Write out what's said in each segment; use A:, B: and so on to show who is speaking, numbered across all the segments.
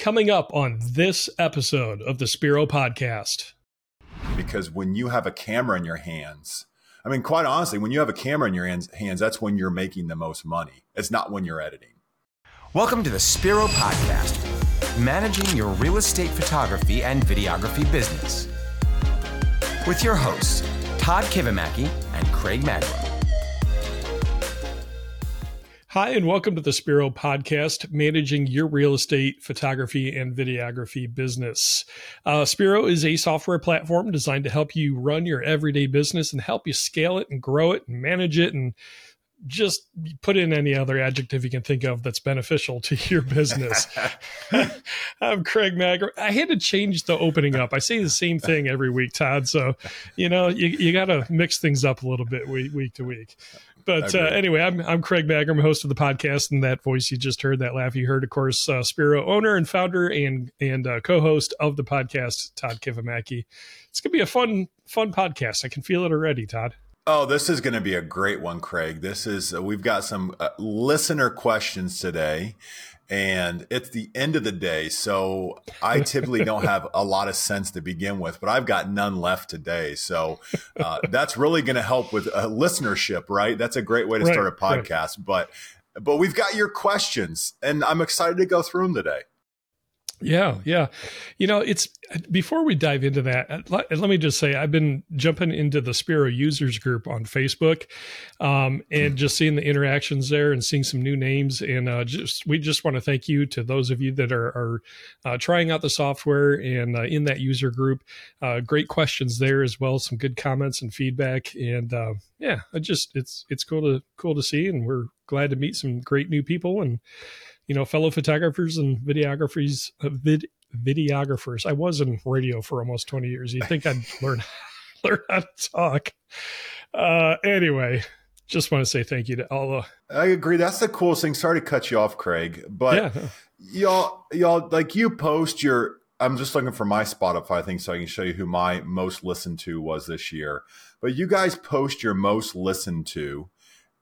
A: Coming up on this episode of the Spiro podcast.
B: Because when you have a camera in your hands, I mean, quite honestly, when you have a camera in your hands, hands, that's when you're making the most money. It's not when you're editing.
C: Welcome to the Spiro Podcast, managing your real estate photography and videography business. With your hosts, Todd Kivimaki and Craig Magro.
A: Hi, and welcome to the Spiro podcast, managing your real estate, photography, and videography business. Uh, Spiro is a software platform designed to help you run your everyday business and help you scale it and grow it and manage it and just put in any other adjective you can think of that's beneficial to your business. I'm Craig Magro. I had to change the opening up. I say the same thing every week, Todd. So, you know, you, you got to mix things up a little bit week, week to week. But uh, anyway, I'm, I'm Craig Magro, host of the podcast, and that voice you just heard, that laugh you heard, of course, uh, Spiro owner and founder and and uh, co-host of the podcast, Todd Kivimaki. It's gonna be a fun fun podcast. I can feel it already, Todd.
B: Oh, this is going to be a great one, Craig. This is uh, we've got some uh, listener questions today, and it's the end of the day. So I typically don't have a lot of sense to begin with, but I've got none left today. So uh, that's really going to help with uh, listenership, right? That's a great way to right, start a podcast. Right. But but we've got your questions, and I'm excited to go through them today.
A: Yeah, yeah. You know, it's before we dive into that, uh, let, let, me just say I've been jumping into the Spiro users group on Facebook um, and just seeing the interactions there and seeing some new names. And uh, just we just want to thank you to those of you that are, are uh, trying out the software and uh, in that user group. Uh, great questions there as well, some good comments and feedback. And uh, yeah, I just it's it's cool to cool to see, and we're glad to meet some great new people and you know, fellow photographers and videographers, uh, vid, videographers. I was in radio for almost 20 years. You'd think I'd learn, learn how to talk. Uh, anyway, just want to say thank you to all the.
B: I agree. That's the coolest thing. Sorry to cut you off, Craig, but yeah. y'all, y'all, like you post your. I'm just looking for my Spotify thing so I can show you who my most listened to was this year. But you guys post your most listened to,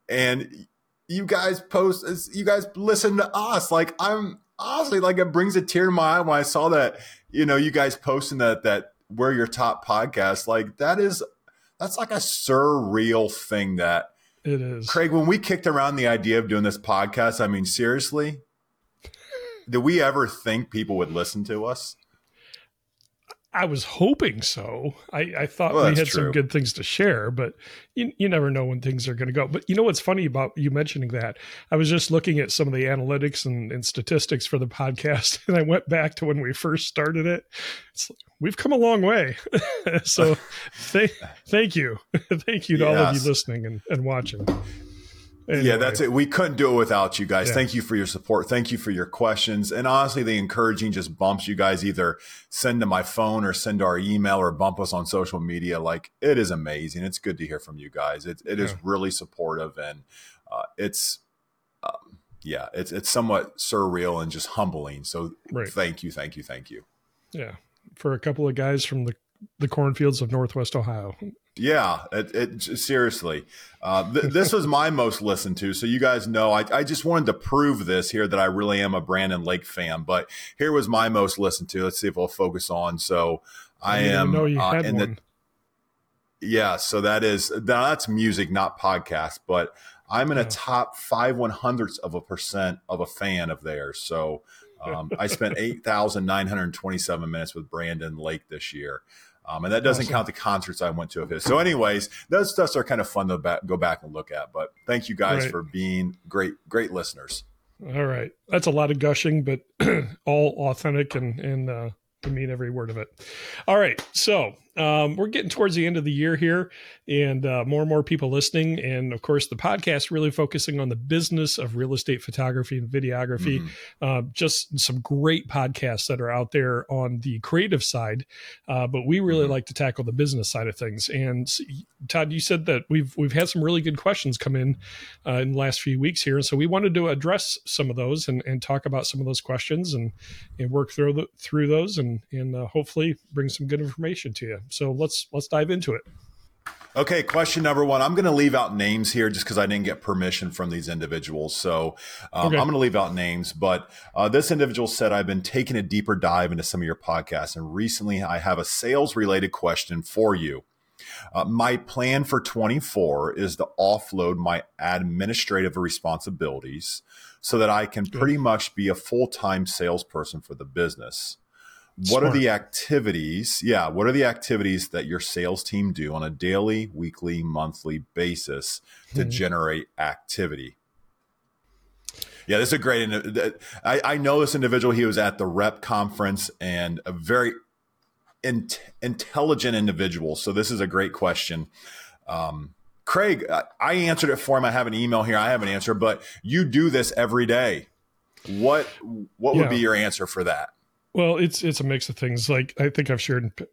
B: and you guys post, you guys listen to us. Like I'm honestly like it brings a tear to my eye when I saw that. You know, you guys posting that that we're your top podcast. Like that is that's like a surreal thing that
A: it is.
B: Craig, when we kicked around the idea of doing this podcast, I mean, seriously, did we ever think people would listen to us?
A: I was hoping so. I, I thought well, we had true. some good things to share, but you, you never know when things are going to go. But you know what's funny about you mentioning that? I was just looking at some of the analytics and, and statistics for the podcast, and I went back to when we first started it. It's, we've come a long way. so th- thank you. thank you to yes. all of you listening and, and watching.
B: Anyway. Yeah, that's it. We couldn't do it without you guys. Yeah. Thank you for your support. Thank you for your questions. And honestly, the encouraging just bumps you guys either send to my phone or send our email or bump us on social media. Like it is amazing. It's good to hear from you guys. It, it yeah. is really supportive and uh, it's, um, yeah, it's, it's somewhat surreal and just humbling. So right. thank you. Thank you. Thank you.
A: Yeah. For a couple of guys from the the cornfields of Northwest Ohio.
B: Yeah, it, it seriously. Uh, th- this was my most listened to, so you guys know. I, I, just wanted to prove this here that I really am a Brandon Lake fan. But here was my most listened to. Let's see if we'll focus on. So I, I am.
A: Know you uh, had one.
B: The, yeah, so that is that's music, not podcast. But I'm in a top five one hundredths of a percent of a fan of theirs. So um, I spent eight thousand nine hundred twenty-seven minutes with Brandon Lake this year. Um, and that doesn't awesome. count the concerts I went to of his. So, anyways, those stuffs are kind of fun to back, go back and look at. But thank you guys right. for being great, great listeners.
A: All right, that's a lot of gushing, but all authentic and and uh, I mean every word of it. All right, so um, we're getting towards the end of the year here, and uh, more and more people listening. And of course, the podcast really focusing on the business of real estate photography and videography. Mm-hmm. Uh, just some great podcasts that are out there on the creative side, uh, but we really mm-hmm. like to tackle the business side of things. And Todd, you said that we've we've had some really good questions come in uh, in the last few weeks here, and so we wanted to address some of those and, and talk about some of those questions and and work through the, through those and and uh, hopefully bring some good information to you. So let's let's dive into it.
B: Okay, question number one. I'm going to leave out names here just because I didn't get permission from these individuals. So um, okay. I'm going to leave out names. But uh, this individual said, I've been taking a deeper dive into some of your podcasts, and recently I have a sales related question for you. Uh, my plan for 24 is to offload my administrative responsibilities so that I can pretty much be a full time salesperson for the business. What Smart. are the activities? Yeah, what are the activities that your sales team do on a daily, weekly, monthly basis to hmm. generate activity? Yeah, this is a great. I, I know this individual. He was at the rep conference and a very in, intelligent individual. So this is a great question. Um, Craig, I answered it for him. I have an email here. I have an answer, but you do this every day. What what would be your answer for that?
A: Well, it's it's a mix of things. Like I think I've shared in p-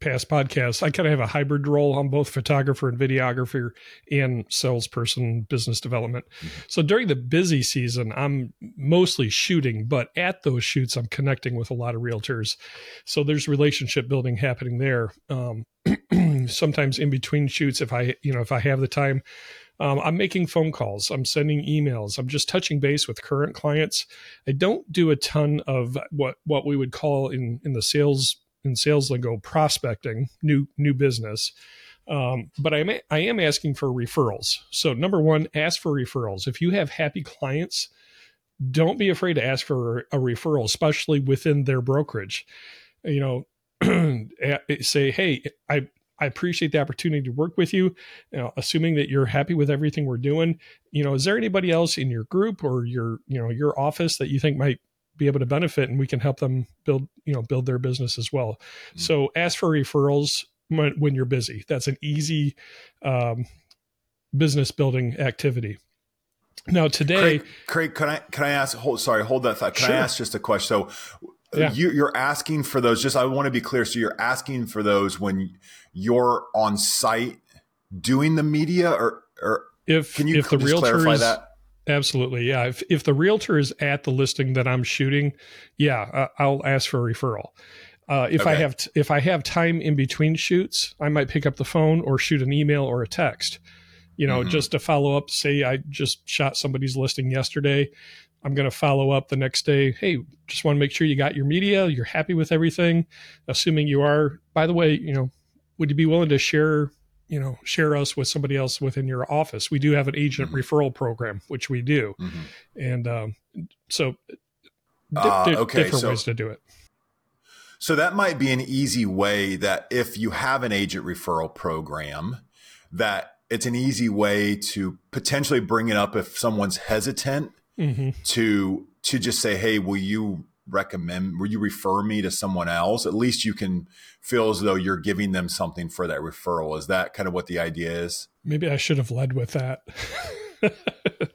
A: past podcasts, I kind of have a hybrid role. I'm both photographer and videographer and salesperson, business development. Mm-hmm. So during the busy season, I'm mostly shooting, but at those shoots, I'm connecting with a lot of realtors. So there's relationship building happening there. Um, sometimes in between shoots, if I you know if I have the time, um, I'm making phone calls, I'm sending emails, I'm just touching base with current clients. I don't do a ton of what what we would call in in the sales in sales lingo prospecting new new business. Um, but I am I am asking for referrals. So number one, ask for referrals. If you have happy clients, don't be afraid to ask for a referral, especially within their brokerage. You know, say, hey, I I appreciate the opportunity to work with you. you know, assuming that you're happy with everything we're doing, you know, is there anybody else in your group or your, you know, your office that you think might be able to benefit and we can help them build, you know, build their business as well. Mm-hmm. So ask for referrals when, when, you're busy. That's an easy um, business building activity. Now today,
B: Craig, Craig, can I can I ask? Hold, sorry, hold that thought. Can sure. I ask just a question? So, yeah. you, you're asking for those. Just I want to be clear. So you're asking for those when you're on site doing the media, or or
A: if
B: can you
A: if the
B: clarify that?
A: Absolutely, yeah. If if the realtor is at the listing that I'm shooting, yeah, uh, I'll ask for a referral. Uh, if okay. I have t- if I have time in between shoots, I might pick up the phone or shoot an email or a text. You know, mm-hmm. just to follow up. Say I just shot somebody's listing yesterday. I'm going to follow up the next day. Hey, just want to make sure you got your media. You're happy with everything. Assuming you are. By the way, you know, would you be willing to share you know share us with somebody else within your office we do have an agent mm-hmm. referral program which we do mm-hmm. and um, so
B: uh, okay,
A: different
B: so,
A: ways to do it
B: so that might be an easy way that if you have an agent referral program that it's an easy way to potentially bring it up if someone's hesitant mm-hmm. to to just say hey will you recommend will you refer me to someone else? At least you can feel as though you're giving them something for that referral. Is that kind of what the idea is?
A: Maybe i should have led with that.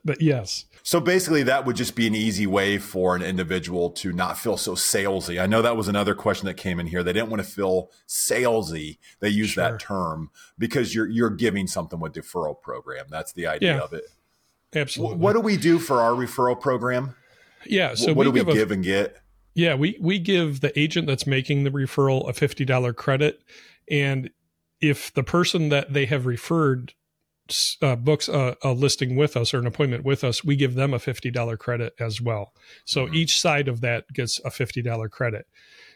A: But yes.
B: So basically that would just be an easy way for an individual to not feel so salesy. I know that was another question that came in here. They didn't want to feel salesy. They use sure. that term because you're you're giving something with deferral program. That's the idea
A: yeah,
B: of it
A: absolutely
B: what do we do for our referral program
A: yeah so
B: what, what do we give, give a, and get
A: yeah, we we give the agent that's making the referral a fifty dollar credit, and if the person that they have referred uh, books a, a, listing with us or an appointment with us, we give them a fifty dollar credit as well. So mm-hmm. each side of that gets a fifty dollar credit.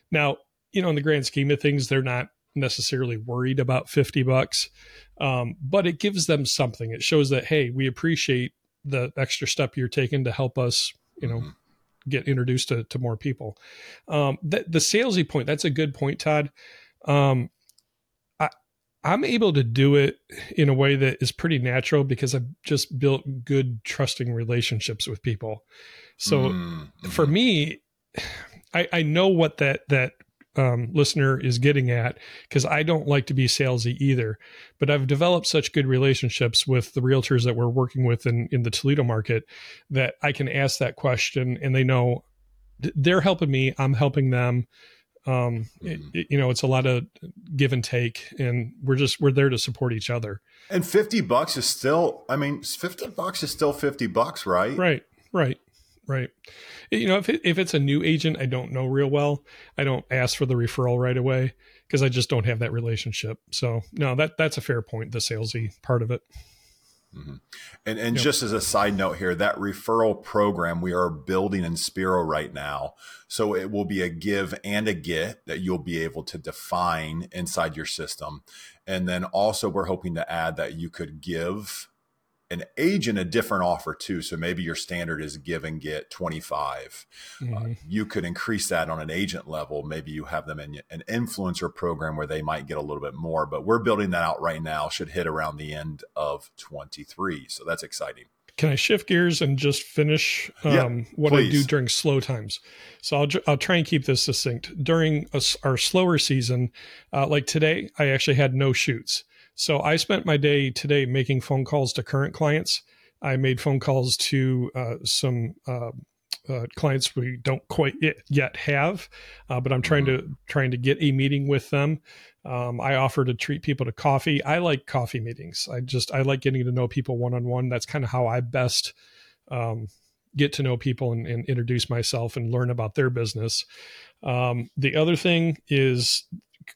A: Now, you know, in the grand scheme of things, they're not necessarily worried about 50 bucks um, but it gives them something it shows that hey we appreciate the extra step you're taking to help us you know mm-hmm get introduced to, to more people. Um, the, the salesy point, that's a good point, Todd. Um, I, I'm able to do it in a way that is pretty natural because I've just built good, trusting relationships with people. So mm-hmm. for me, I, I know what that that um, listener is getting at because I don't like to be salesy either. But I've developed such good relationships with the realtors that we're working with in, in the Toledo market that I can ask that question and they know they're helping me, I'm helping them. Um, mm-hmm. it, you know, it's a lot of give and take, and we're just we're there to support each other.
B: And fifty bucks is still, I mean, fifty bucks is still fifty bucks, right?
A: Right, right. Right. You know, if it, if it's a new agent I don't know real well, I don't ask for the referral right away because I just don't have that relationship. So no, that that's a fair point. The salesy part of it.
B: Mm-hmm. And and yep. just as a side note here, that referral program we are building in Spiro right now. So it will be a give and a get that you'll be able to define inside your system. And then also we're hoping to add that you could give an agent a different offer too. So maybe your standard is give and get 25. Uh, mm-hmm. Uh, you could increase that on an agent level. Maybe you have them in an influencer program where they might get a little bit more, but we're building that out right now. Should hit around the end of 23. So that's exciting.
A: Can I shift gears and just finish um, yeah, what please. I do during slow times? So I'll, I'll try and keep this succinct. During a, our slower season, uh, like today, I actually had no shoots. So I spent my day today making phone calls to current clients. I made phone calls to uh, some uh, uh, clients we don't quite yet have, uh, but I'm trying mm-hmm. to trying to get a meeting with them. Um, I offer to treat people to coffee. I like coffee meetings. I just I like getting to know people one on one. That's kind of how I best um, get to know people and, and, introduce myself and learn about their business. Um, the other thing is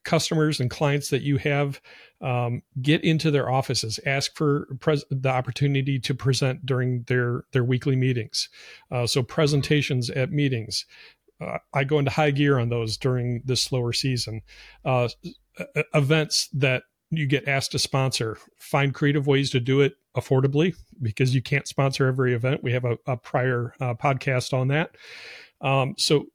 A: customers and clients that you have um, get into their offices ask for pres- the opportunity to present during their their weekly meetings uh, so presentations at meetings. Uh, i go into high gear on those during this slower season. Uh, events that you get asked to sponsor find creative ways to do it affordably because you can't sponsor every event. We have a, a prior uh, podcast on that. Um, so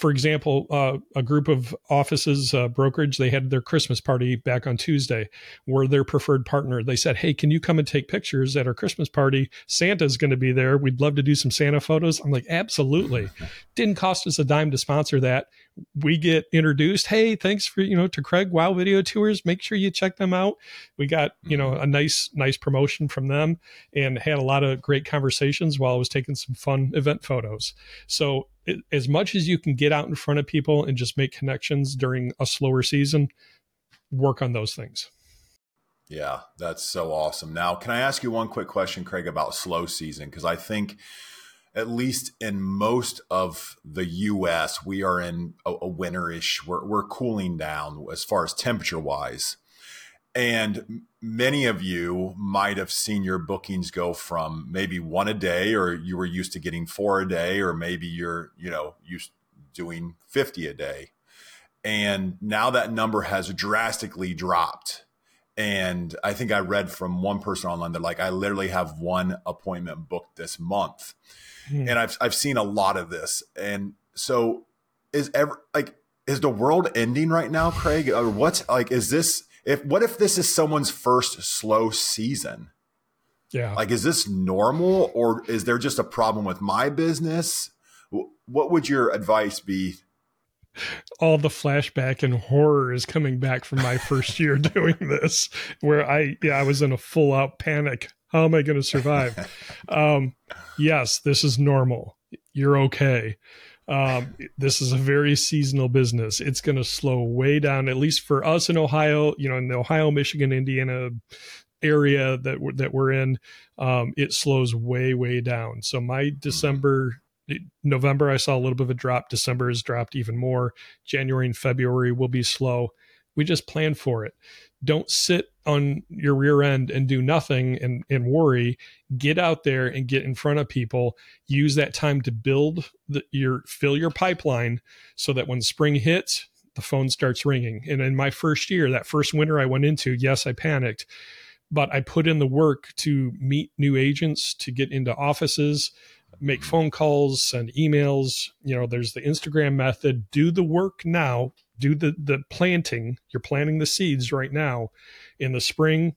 A: for example, uh, a group of offices, uh, brokerage, they had their Christmas party back on Tuesday. We're their preferred partner. They said, Hey, can you come and take pictures at our Christmas party? Santa's going to be there. We'd love to do some Santa photos. I'm like, Absolutely. Didn't cost us a dime to sponsor that. We get introduced. Hey, thanks for, you know, to Craig Wow Video Tours. Make sure you check them out. We got, you know, mm-hmm. a nice, nice promotion from them and had a lot of great conversations while I was taking some fun event photos. So, as much as you can get out in front of people and just make connections during a slower season, work on those things.
B: Yeah, that's so awesome. Now, can I ask you one quick question, Craig, about slow season? Because I think, at least in most of the U.S., we are in a, a winterish. We're, we're cooling down as far as temperature wise. And many of you might have seen your bookings go from maybe one a day, or you were used to getting four a day, or maybe you're, you know, used doing 50 a day. And now that number has drastically dropped. And I think I read from one person online that like I literally have one appointment booked this month. Mm. And I've I've seen a lot of this. And so is ever like is the world ending right now, Craig? Or what's like is this if what if this is someone's first slow season?
A: Yeah.
B: Like, is this normal or is there just a problem with my business? What would your advice be?
A: All the flashback and horror is coming back from my first year doing this, where I, yeah, I was in a full out panic. How am I going to survive? um, yes, this is normal. You're okay. Um, this is a very seasonal business. It's going to slow way down, at least for us in Ohio. You know, in the Ohio, Michigan, Indiana area that we're, that we're in, um, it slows way way down. So my December. November, I saw a little bit of a drop. December has dropped even more. January and February will be slow. We just plan for it don't sit on your rear end and do nothing and, and worry get out there and get in front of people. Use that time to build the, your fill your pipeline so that when spring hits the phone starts ringing. And in my first year that first winter i went into yes i panicked but i put in the work to meet new agents to get into offices make phone calls send emails. You know there's the instagram method. Do the work now do the the planting. You're planting the seeds right now. In the spring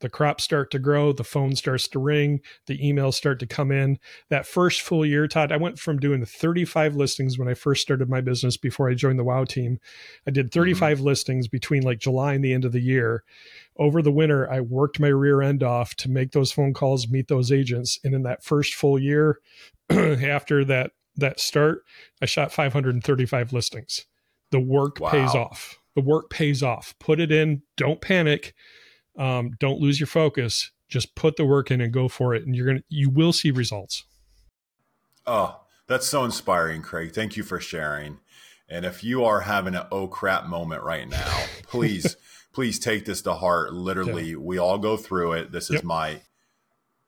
A: the crops start to grow the phone starts to ring the emails start to come in. That first full year todd i went from doing 35 listings when i first started my business before i joined the wow team. I did mm-hmm. 35 mm-hmm. listings between like july and the end of the year. Over the winter i worked my rear end off to make those phone calls meet those agents. And in that first full year after that that start i shot 535 listings the work wow. pays off. The work pays off. Put it in. Don't panic. Um, don't lose your focus. Just put the work in and go for it, and you're gonna you will see results.
B: Oh, That's so inspiring, Craig. Thank you for sharing. And if you are having an oh crap moment right now, please, please take this to heart. Literally, yeah. we all go through it. This is yep.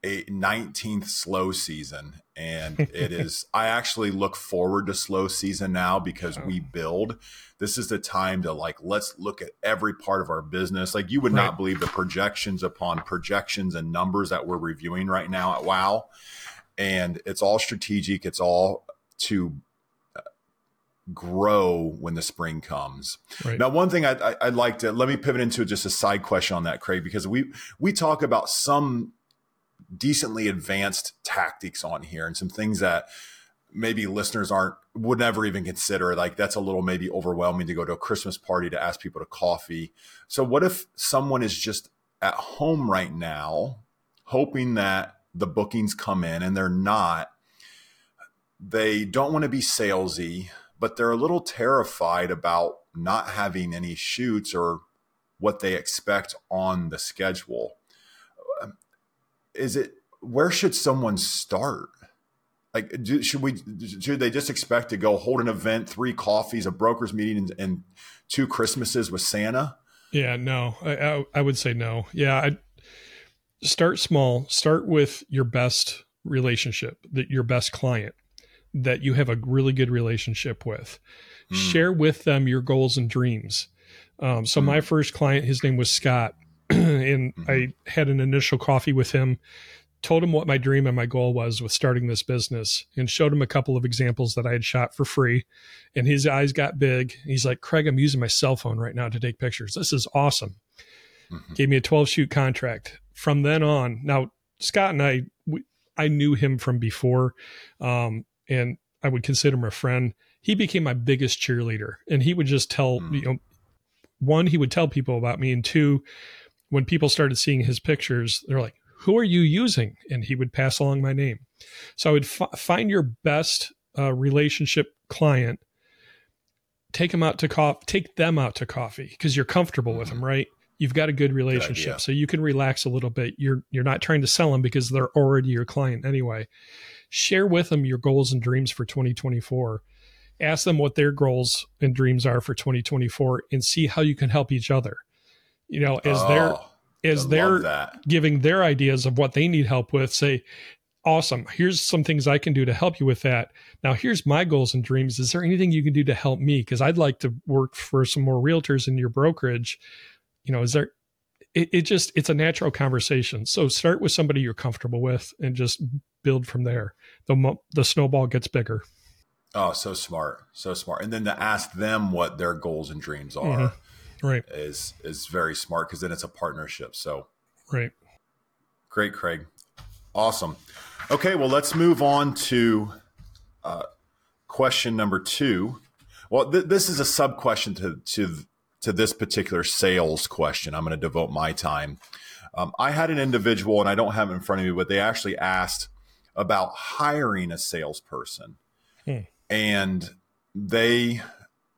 B: My 19th slow season. And it is, I actually look forward to slow season now because we oh. build. This is the time to like, let's look at every part of our business. Like, you would right. not believe the projections upon projections and numbers that we're reviewing right now at WOW. And it's all strategic, it's all to uh, grow when the spring comes. Right. Now, one thing I'd, I'd, like to let me pivot into just a side question on that, Craig, because we we talk about some decently advanced tactics on here and some things that maybe listeners aren't would never even consider. Like that's a little maybe overwhelming to go to a christmas party to ask people to coffee. So what if someone is just at home right now hoping that the bookings come in and they're not? They don't want to be salesy but they're a little terrified about not having any shoots or what they expect on the schedule. Is it where should someone start? Like, do, should we? Should they just expect to go hold an event, three coffees, a brokers meeting, and, and two Christmases with Santa?
A: Yeah, no, I, I, I would say no. Yeah, I start small. Start with your best relationship, that your best client that you have a really good relationship with. Mm. Share with them your goals and dreams. Um, so, mm. my first client, his name was Scott, and mm-hmm. I had an initial coffee with him, told him what my dream and my goal was with starting this business, and showed him a couple of examples that I had shot for free. And his eyes got big. He's like, Craig, I'm using my cell phone right now to take pictures. This is awesome. Mm-hmm. Gave me a 12 shoot contract. From then on, now, Scott and I, we, I knew him from before. Um, and I would consider him a friend. He became my biggest cheerleader, and he would just tell mm. you know, one he would tell people about me, and two, when people started seeing his pictures, they're like, "Who are you using?" And he would pass along my name. So I would f- find your best uh, relationship client, take them out to coffee, take them out to coffee because you're comfortable with them, right? You've got a good relationship, good so you can relax a little bit. You're you're not trying to sell them because they're already your client anyway share with them your goals and dreams for 2024 ask them what their goals and dreams are for 2024 and see how you can help each other you know as oh, they're as I they're giving their ideas of what they need help with say awesome here's some things i can do to help you with that now here's my goals and dreams is there anything you can do to help me because i'd like to work for some more realtors in your brokerage you know is there it, it just it's a natural conversation so start with somebody you're comfortable with and just build from there. The the snowball gets bigger.
B: Oh, so smart, so smart. And then to ask them what their goals and dreams are,
A: mm-hmm. Right,
B: is is very smart because then it's a partnership. So,
A: right,
B: great, Craig, awesome. Okay, well, let's move on to uh, question number two. Well, th- this is a sub question to to to this particular sales question. I'm going to devote my time. Um, I had an individual, and I don't have it in front of me, but they actually asked about hiring a salesperson. Hmm. And they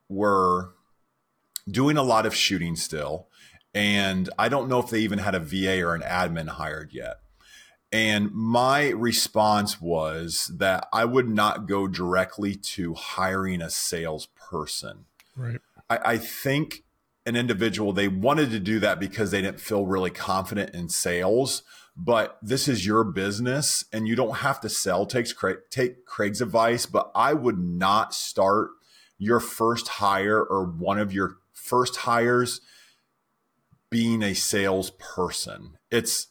B: were doing a lot of shooting still. And I don't know if they even had a VA or an admin hired yet. And my response was that I would not go directly to hiring a salesperson.
A: Right.
B: I, I think an individual, they wanted to do that because they didn't feel really confident in sales but this is your business and you don't have to sell. Takes Craig, take Craig's advice, but I would not start your first hire or one of your first hires being a salesperson. It's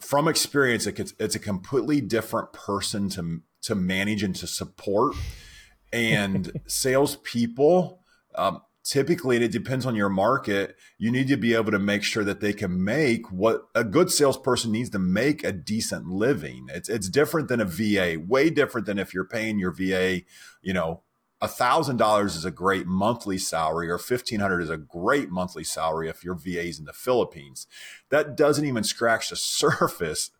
B: from experience, it's, it's a completely different person to to manage and to support. And salespeople, um, typically, and it depends on your market, you need to be able to make sure that they can make what a good salesperson needs to make a decent living. It's it's different than a VA, way different than if you're paying your VA, you know, a thousand dollars is a great monthly salary, or fifteen hundred is a great monthly salary if your VA is in the Philippines. That doesn't even scratch the surface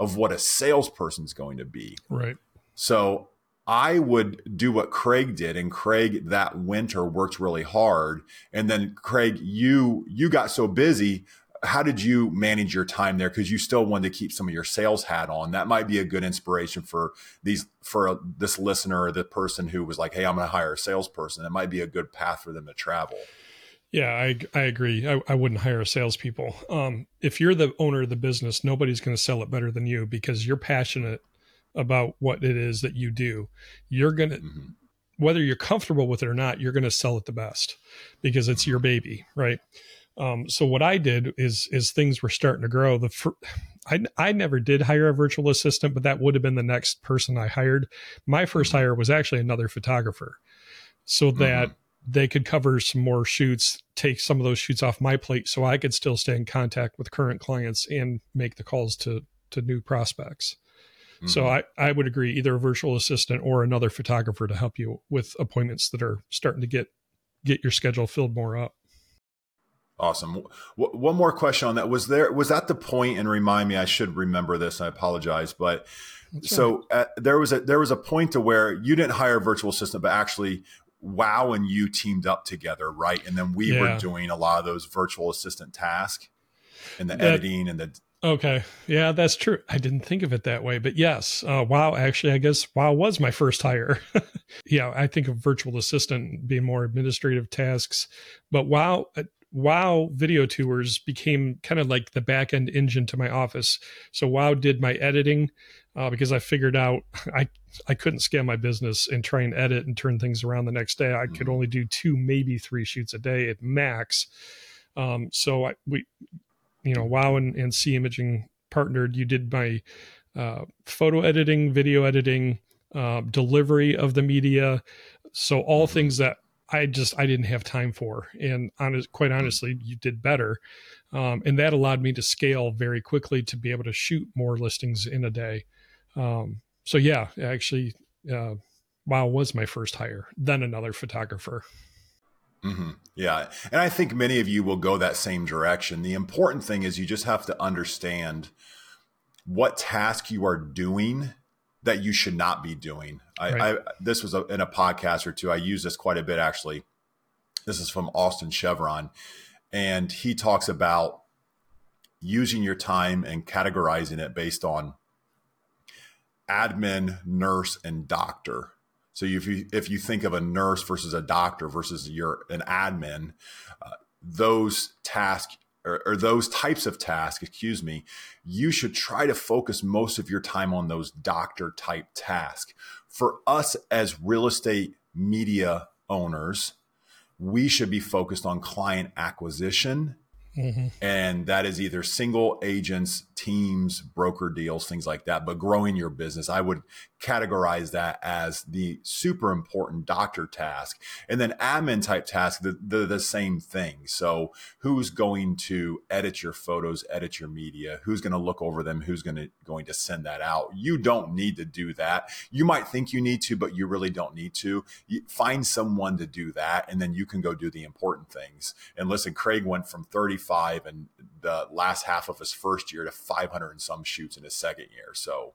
B: of what a salesperson's going to be.
A: Right.
B: So I would do what Craig did, and Craig that winter worked really hard. And then Craig, you you got so busy. How did you manage your time there? Because you still wanted to keep some of your sales hat on. That might be a good inspiration for these for this listener or the person who was like, "Hey, I'm going to hire a salesperson." It might be a good path for them to travel.
A: Yeah, I I agree. I, I wouldn't hire a salespeople. Um, if you're the owner of the business, nobody's going to sell it better than you because you're passionate about what it is that you do. You're gonna mm-hmm. whether you're comfortable with it or not, you're going to sell it the best because it's your baby, right? Um, so what I did is is things were starting to grow. The fir- I I never did hire a virtual assistant, but that would have been the next person I hired. My first hire was actually another photographer, so that mm-hmm. they could cover some more shoots, take some of those shoots off my plate, so I could still stay in contact with current clients and make the calls to to new prospects. Mm-hmm. So I, I would agree either a virtual assistant or another photographer to help you with appointments that are starting to get get your schedule filled more up.
B: Awesome. W- one more question on that. Was there was that the point? And remind me, I should remember this. I apologize, but That's so right. uh, there was a there was a point to where you didn't hire a virtual assistant, but actually Wow and you teamed up together, right? And then we yeah. were doing a lot of those virtual assistant tasks and the that, editing and the.
A: Okay, yeah, that's true. I didn't think of it that way, but yes, uh, Wow. Actually, I guess Wow was my first hire. yeah, I think of virtual assistant being more administrative tasks, but Wow uh, Wow video tours became kind of like the back end engine to my office. So Wow did my editing uh, because I figured out I I couldn't scale my business and try and edit and turn things around the next day. I could mm-hmm. only do two, maybe three shoots a day at max. Um, so I, we, you know, Wow and, and C Imaging partnered. You did my uh, photo editing, video editing, uh, delivery of the media. So all mm-hmm. things that I just I didn't have time for. And honest, quite hmm. honestly, you did better, um, and that allowed me to scale very quickly to be able to shoot more listings in a day. Um, so yeah, actually, uh, Wow was my first hire, then another photographer.
B: Mm-hmm. Yeah, and I think many of you will go that same direction. The important thing is you just have to understand what task you are doing that you should not be doing. I, right. I this was a, in a podcast or two. I use this quite a bit actually. This is from Austin Chevron, and he talks about using your time and categorizing it based on admin, nurse, and doctor. So if you if you think of a nurse versus a doctor versus your an admin, uh, those tasks or, or those types of tasks, excuse me, you should try to focus most of your time on those doctor type tasks. For us as real estate media owners, we should be focused on client acquisition Mm-hmm. And that is either single agents, teams, broker deals, things like that. But growing your business, I would categorize that as the super important doctor task. And then admin type task, the, the, the same thing. So who's going to edit your photos, edit your media? Who's going to look over them? Who's going to going to send that out? You don't need to do that. You might think you need to, but you really don't need to. You find someone to do that, and then you can go do the important things. And listen, Craig went from 35 and the last half of his first year to 500 and some shoots in his second year. So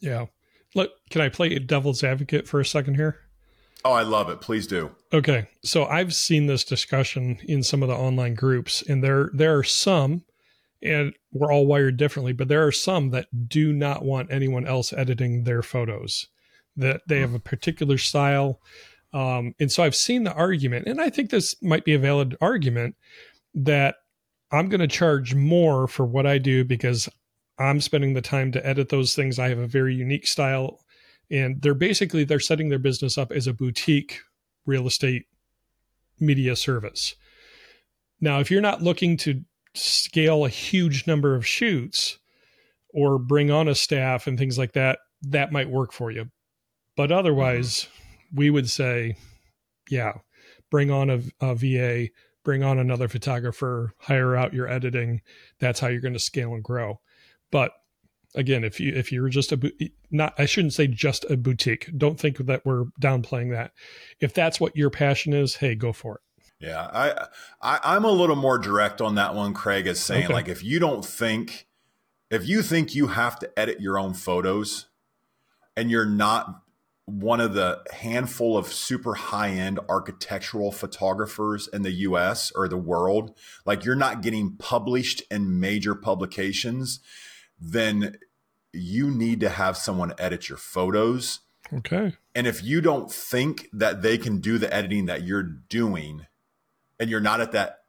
A: yeah. Look, can I play devil's advocate for a second here?
B: Oh, I love it. Please do.
A: Okay. So I've seen this discussion in some of the online groups, and there there are some, and we're all wired differently, but there are some that do not want anyone else editing their photos. That they have a particular style. Um, and so I've seen the argument, and I think this might be a valid argument that I'm going to charge more for what I do because I'm spending the time to edit those things. I have a very unique style and they're basically they're setting their business up as a boutique real estate media service. Now, if you're not looking to scale a huge number of shoots or bring on a staff and things like that, that might work for you. But otherwise, mm-hmm. we would say, yeah, bring on a, a VA, bring on another photographer, hire out your editing. That's how you're going to scale and grow. But again, if you if you're just a not I shouldn't say just a boutique. Don't think that we're downplaying that. If that's what your passion is, hey, go for it.
B: Yeah, I, I am a little more direct on that one, Craig, is saying okay. like if you don't think if you think you have to edit your own photos and you're not one of the handful of super high end architectural photographers in the US or the world, like you're not getting published in major publications, then you need to have someone edit your photos.
A: Okay.
B: And if you don't think that they can do the editing that you're doing and you're not at that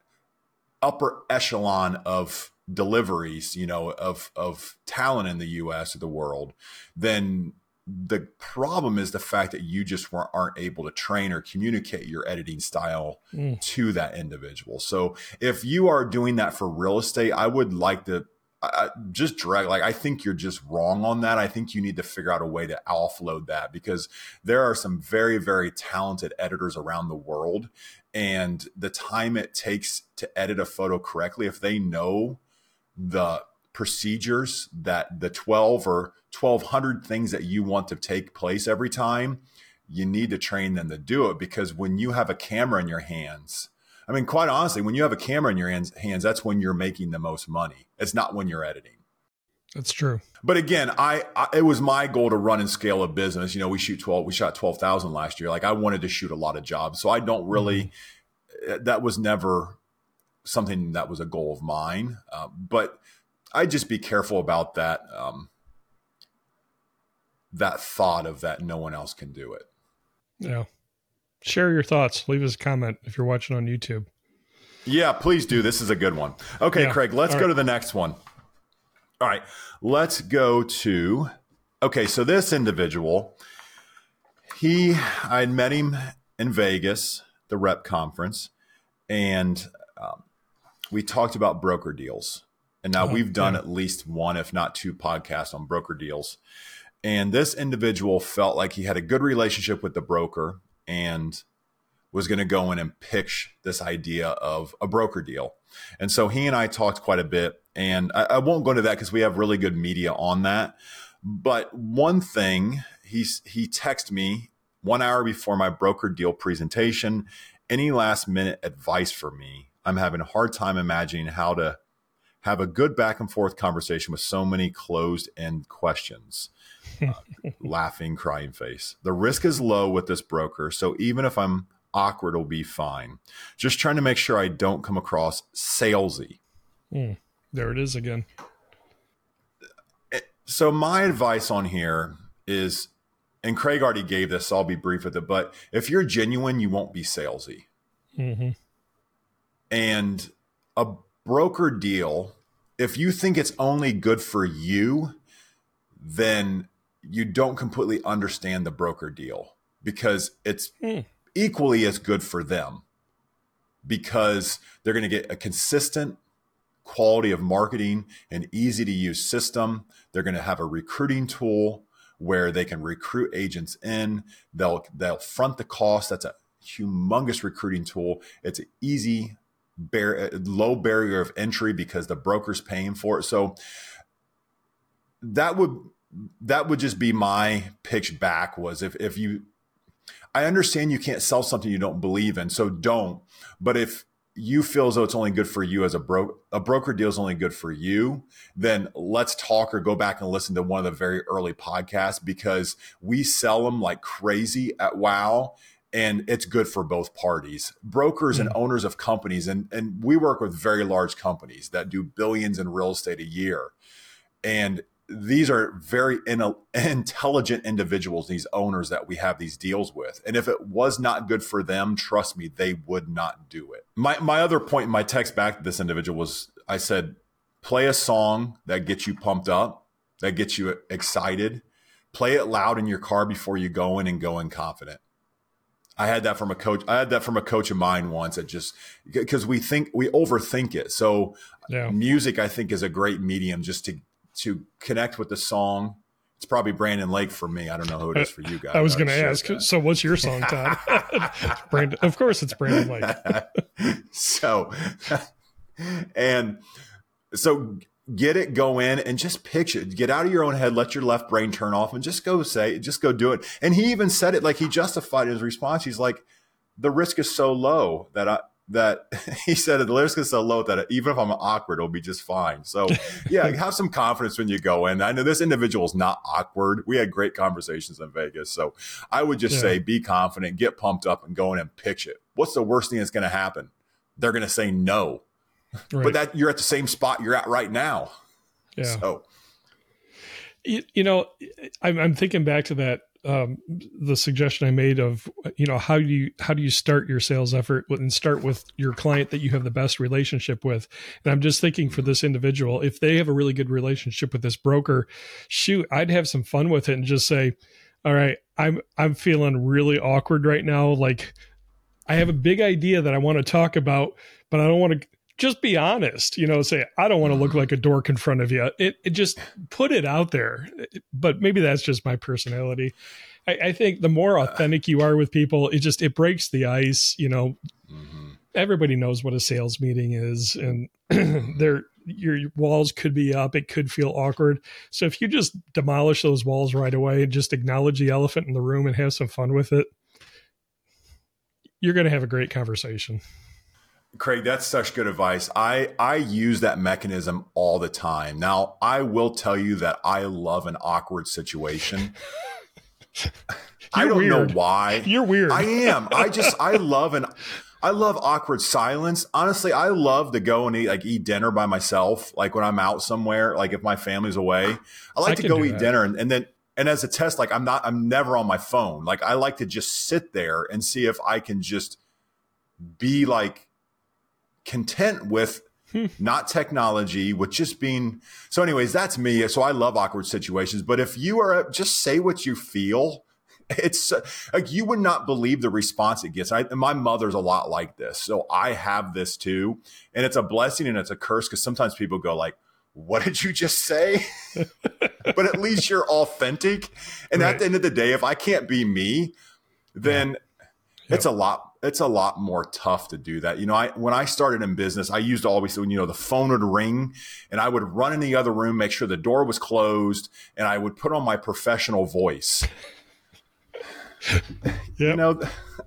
B: upper echelon of deliveries, you know, of of talent in the US or the world, then the problem is the fact that you just weren't aren't able to train or communicate your editing style mm. to that individual. So if you are doing that for real estate, I would like to I, just drag like I think you're just wrong on that. I think you need to figure out a way to offload that because there are some very very talented editors around the world and the time it takes to edit a photo correctly if they know the procedures that the 12 or 1200 things that you want to take place every time you need to train them to do it because when you have a camera in your hands i mean quite honestly when you have a camera in your hands, hands that's when you're making the most money it's not when you're editing
A: that's true
B: but again I, I, it was my goal to run and scale a business you know we shoot 12 we shot 12,000 last year like i wanted to shoot a lot of jobs so i don't really mm-hmm. that was never something that was a goal of mine. Uh, but I just be careful about that um, that thought of that no one else can do it.
A: Yeah. Share your thoughts. Leave us a comment if you're watching on YouTube.
B: Yeah, please do. This is a good one. Okay, yeah. Craig, let's All go right. to the next one. All right, let's go to. Okay, so this individual, he, I met him in Vegas, the rep conference, and um, we talked about broker deals. And now oh, we've done yeah. at least one, if not two podcasts on broker deals. And this individual felt like he had a good relationship with the broker and was going to go in and pitch this idea of a broker deal. And so he and I talked quite a bit. And I, I won't go into that because we have really good media on that. But one thing he's he texted me one hour before my broker deal presentation, any last minute advice for me I'm having a hard time imagining how to have a good back and forth conversation with so many closed end questions. Uh, laughing, crying face. The risk is low with this broker. So even if I'm awkward, it'll be fine. Just trying to make sure I don't come across salesy.
A: Mm, there it is again.
B: Eh, so my advice on here is, and Craig already gave this, so I'll be brief with it, but if you're genuine, you won't be salesy. Mm-hmm. And a broker deal, if you think it's only good for you, then you don't completely understand the broker deal because it's mm. equally as good for them because they're going to get a consistent quality of marketing, an easy to use system. They're going to have a recruiting tool where they can recruit agents in. They'll they'll front the cost. That's a humongous recruiting tool. It's an easy bar- low barrier of entry because the broker's paying for it. So that would that would just be my pitch back was if if you I understand you can't sell something you don't believe in, so don't. But if you feel as though it's only good for you as a broker, a broker deal is only good for you, then let's talk or go back and listen to one of the very early podcasts because we sell them like crazy at Wow and it's good for both parties. Brokers mm-hmm. and hmm. owners of companies and and we work with very large companies that do billions in real estate a year. And these are very in, intelligent individuals these owners that we have these deals with. And if it was not good for them trust me they would not do it. My my other point in my text back to this individual was i said play a song that gets you pumped up that gets you excited. Play it loud in your car before you go in and go in confident I had that from a coach. I had that from a coach of mine once. It just because we think we overthink it. So yeah. music, I think, is a great medium just to to connect with the song. It's probably Brandon Lake for me. I don't know who it is uh, for you guys.
A: I was going to ask. That. So, what's your song, Todd? Brandon, of course, it's Brandon Lake.
B: so, and so get it, go in and just pitch it. Get out of your own head, let your left brain turn off and just go say, just go do it. And he even said it like he justified his response. He's like, the risk is so low that I that he said the risk is so low that even if I'm awkward, it'll be just fine. So yeah, have some confidence when you go in. I know this individual is not awkward. We had great conversations in Vegas. So I would just yeah. say be confident, get pumped up and go in and pitch it. What's the worst thing that's going to happen? They're going to say no. Right. But that you're at the same spot you're at right now.
A: Yeah. So you, you know, I'm, I'm thinking back to that um, the suggestion I made of you know how do you how do you start your sales effort and start with your client that you have the best relationship with and I'm just thinking for this individual if they have a really good relationship with this broker shoot I'd have some fun with it and just say all right I'm I'm feeling really awkward right now like I have a big idea that I want to talk about but I don't want to just be honest, you know, say, I don't want to look like a dork in front of you. It, it just put it out there. But maybe that's just my personality. I, I think the more authentic you are with people, it just, it breaks the ice, you know, mm-hmm. everybody knows what a sales meeting is and there, your walls could be up. It could feel awkward. So if you just demolish those walls right away and just acknowledge the elephant in the room and have some fun with it, you're going to have a great conversation.
B: Craig, that's such good advice. I I use that mechanism all the time. Now, I will tell you that I love an awkward situation. I don't weird. know why.
A: You're weird.
B: I am. I just I love an I love awkward silence. Honestly, I love to go and eat like eat dinner by myself. Like when I'm out somewhere, like if my family's away, I like I to go eat that. dinner and, and then and as a test, like I'm not I'm never on my phone. Like I like to just sit there and see if I can just be like content with hmm. not technology, with just being. So, anyways, that's me. So I love awkward situations. But if you are just say what you feel, it's like you would not believe the response it gets. I, my mother's a lot like this, so I have this too, and it's a blessing and it's a curse because sometimes people go like, "What did you just say?" but at least you're authentic. And right. at the end of the day, if I can't be me, then yeah. it's a lot it's a lot more tough to do that. You know, I when I started in business, I used to always you know the phone would ring and I would run in the other room, make sure the door was closed, and I would put on my professional voice. yep. You know,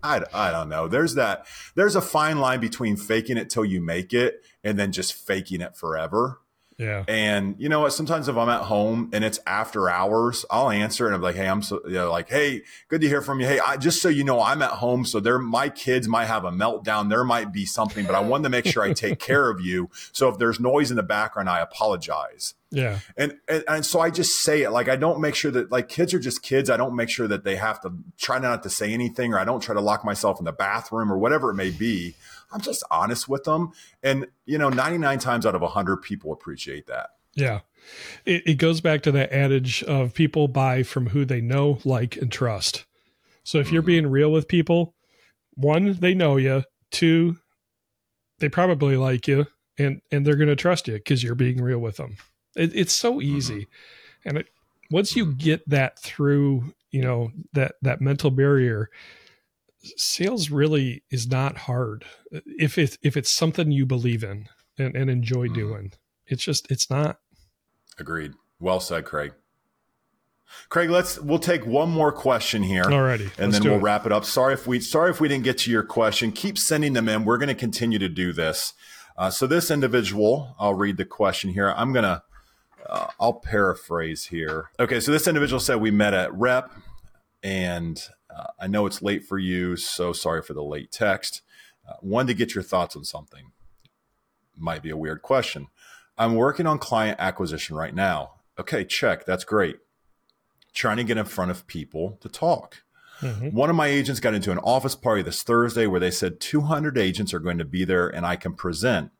B: I, I don't know. There's that. There's a fine line between faking it till you make it and then just faking it forever.
A: Yeah.
B: And you know what? Sometimes if I'm at home and it's after hours, I'll answer and I'm like, Hey, I'm so, you know, like, Hey, good to hear from you. Hey, I, just so you know, I'm at home. So there, my kids might have a meltdown. There might be something, but I wanted to make sure I take care of you. So if there's noise in the background, I apologize.
A: Yeah.
B: And, and, and so I just say it like, I don't make sure that like kids are just kids. I don't make sure that they have to try not to say anything or I don't try to lock myself in the bathroom or whatever it may be. I'm just honest with them. And, you know, 99 times out of 100 people appreciate that.
A: Yeah. It, it goes back to that adage of people buy from who they know, like, and trust. So if you're mm-hmm. being real with people, one, they know you. Two, they probably like you and, and they're going to trust you because you're being real with them. It, it's so easy. Mm-hmm. And it, once you get that through, you know, that, that mental barrier, sales really is not hard if it's if it's something you believe in and, and enjoy mm. doing. It's just it's not.
B: Agreed. Well said, Craig. Craig, let's we'll take one more question here.
A: Alrighty.
B: And then we'll it. wrap it up. Sorry if we sorry if we didn't get to your question. Keep sending them in. We're going to continue to do this. Uh, so this individual, I'll read the question here. I'm gonna uh, I'll paraphrase here. Okay, so this individual said we met at Rep and uh, I know it's late for you, so sorry for the late text. Uh, one to get your thoughts on something. Might be a weird question. I'm working on client acquisition right now. Okay, check. That's great. Trying to get in front of people to talk. Mm-hmm. One of my agents got into an office party this Thursday where they said 200 agents are going to be there and I can present.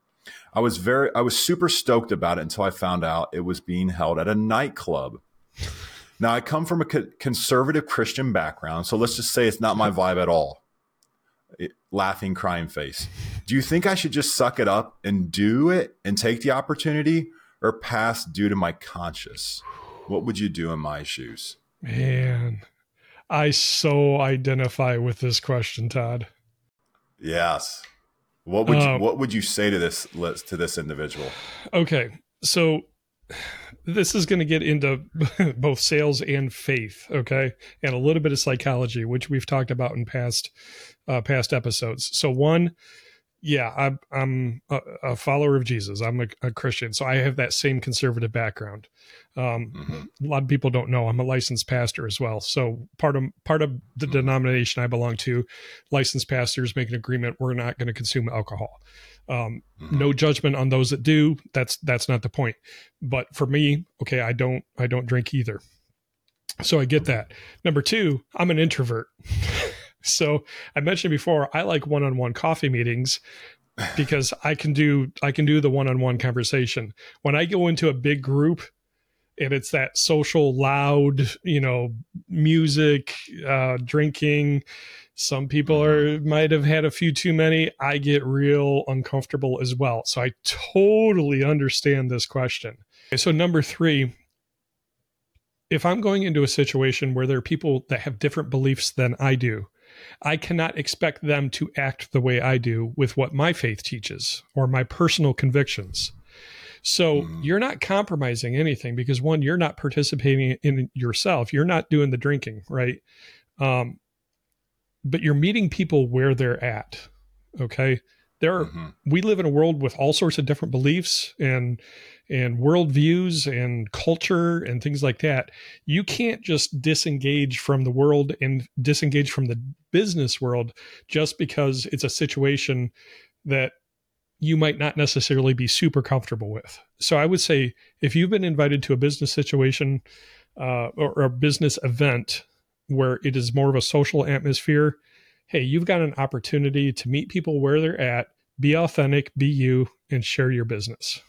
B: I was very, I was super stoked about it until I found out it was being held at a nightclub. Now, I come from a conservative Christian background, so let's just say it's not my vibe at all. It, laughing, crying face. Do you think I should just suck it up and do it and take the opportunity or pass due to my conscience? What would you do in my shoes?
A: Man, I so identify with this question, Todd.
B: Yes. What would you, um, what would you say to this to this individual?
A: Okay. So this is going to get into both sales and faith, okay, and a little bit of psychology, which we've talked about in past uh, past episodes. So one, yeah, I'm, I'm a, a, follower of Jesus. I'm a, a, Christian, so I have that same conservative background. Um, mm-hmm. A lot of people don't know I'm a licensed pastor as well. So part of part of the mm-hmm. denomination I belong to, licensed pastors make an agreement we're not going to consume alcohol. Um, mm-hmm. No judgment on those that do. That's that's not the point. But for me, okay, I don't I don't drink either. So I get that. Number two, I'm an introvert. So I mentioned before, I like one-on-one coffee meetings because I can do I can do the one-on-one conversation. When I go into a big group and it's that social loud, you know, music, uh, drinking, some people are might have had a few too many. I get real uncomfortable as well. So I totally understand this question. So number 3, if I'm going into a situation where there are people that have different beliefs than I do, I cannot expect them to act the way I do with what my faith teaches or my personal convictions. So mm. you're not compromising anything because one, you're not participating in yourself. You're not doing the drinking, right? Um, but you're meeting people where they're at. Okay. There are, mm-hmm. we live in a world with all sorts of different beliefs and and worldviews and culture and things like that. You can't just disengage from the world and disengage from the business world just because it's a situation that you might not necessarily be super comfortable with. So I would say if you've been invited to a business situation uh, or a business event where it is more of a social atmosphere, hey, you've got an opportunity to meet people where they're at, be authentic, be you, and share your business.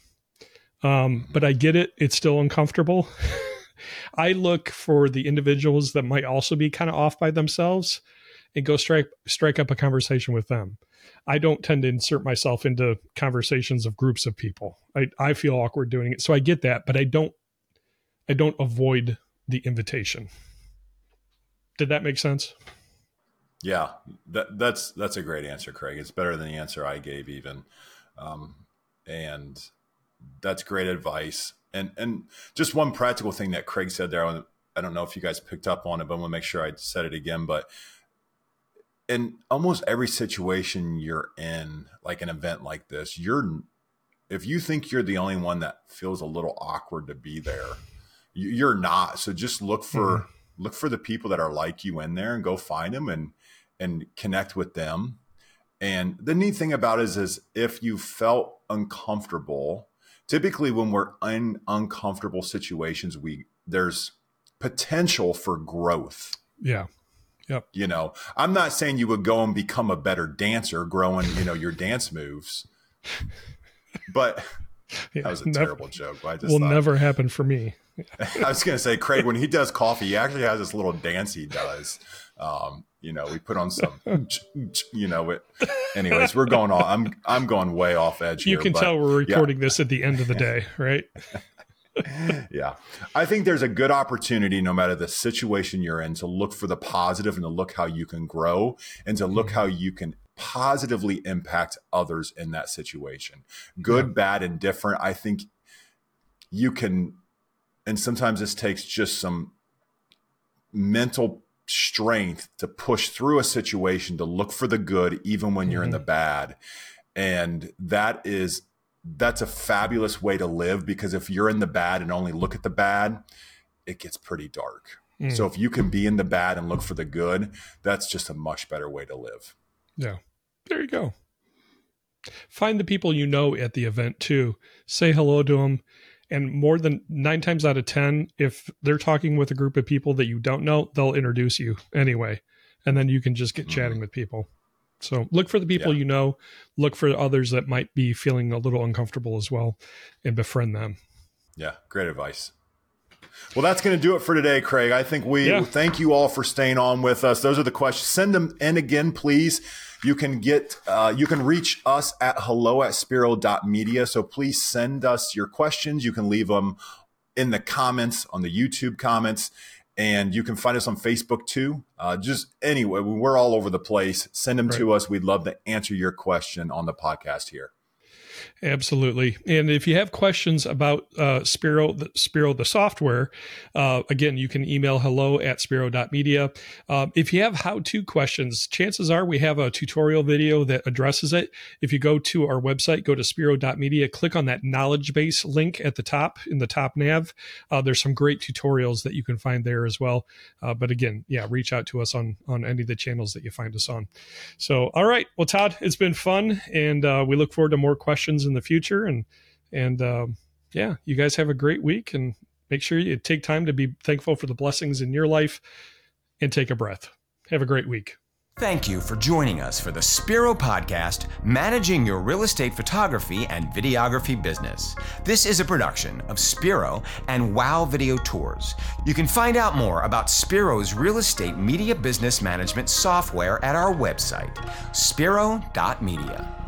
A: Um, but I get it. It's still uncomfortable. I look for the individuals that might also be kind of off by themselves and go strike strike up a conversation with them. I don't tend to insert myself into conversations of groups of people. I, I feel awkward doing it. So I get that, but I don't I don't avoid the invitation. Did that make sense?
B: Yeah, that, that's that's a great answer, Craig. It's better than the answer I gave, even. Um, and that's great advice. And and just one practical thing that Craig said there. I don't know if you guys picked up on it, but I'm gonna make sure I said it again. But in almost every situation you're in, like an event like this, you're if you think you're the only one that feels a little awkward to be there, you're not. So just look for mm-hmm. look for the people that are like you in there and go find them and and connect with them. And the neat thing about it is, is if you felt uncomfortable typically when we're in uncomfortable situations, we there's potential for growth.
A: Yeah. Yep.
B: You know, I'm not saying you would go and become a better dancer, growing, you know, your dance moves, but yeah, that was a never, terrible joke. I
A: just will thought, never happen for me.
B: I was going to say, Craig, when he does coffee, he actually has this little dance he does. Um, you know, we put on some, you know, it. Anyways, we're going on. I'm I'm going way off edge.
A: You here, can tell we're recording yeah. this at the end of the day, right?
B: yeah, I think there's a good opportunity, no matter the situation you're in, to look for the positive and to look how you can grow and to look mm-hmm. how you can positively impact others in that situation. Good, yeah. bad, and different. I think you can, and sometimes this takes just some mental strength to push through a situation to look for the good even when you're mm-hmm. in the mm-hmm. bad and that is that's a fabulous way to live because if you're in the bad and only look at the bad it gets pretty dark mm. so if you can be in the bad and look for the good that's just a much better way to live
A: yeah there you go find the people you know at the event too say hello to them and more than nine times out of 10, if they're talking with a group of people that you don't know, they'll introduce you anyway. And then you can just get mm-hmm. chatting with people. So look for the people yeah. you know, look for others that might be feeling a little uncomfortable as well, and befriend them.
B: Yeah, great advice. Well, that's going to do it for today, Craig. I think we yeah. thank you all for staying on with us. Those are the questions. Send them in again, please. You can get uh, you can reach us at hello at spiro.media. So please send us your questions. You can leave them in the comments on the YouTube comments. And you can find us on Facebook too. Uh, just anyway, we're all over the place. Send them right. to us. We'd love to answer your question on the podcast here.
A: Absolutely. And if you have questions about uh, Spiro, the, Spiro, the software, uh, again, you can email hello at spiro.media. Uh, if you have how to questions, chances are we have a tutorial video that addresses it. If you go to our website, go to spiro.media, click on that knowledge base link at the top in the top nav. Uh, there's some great tutorials that you can find there as well. Uh, but again, yeah, reach out to us on, on any of the channels that you find us on. So, all right. Well, Todd, it's been fun. And uh, we look forward to more questions in the future. And and um, yeah, you guys have a great week, and make sure you take time to be thankful for the blessings in your life, and take a breath. Have a great week.
C: Thank you for joining us for the Spiro Podcast, Managing Your Real Estate Photography and Videography Business. This is a production of Spiro and Wow Video Tours. You can find out more about Spiro's real estate media business management software at our website, spiro.media.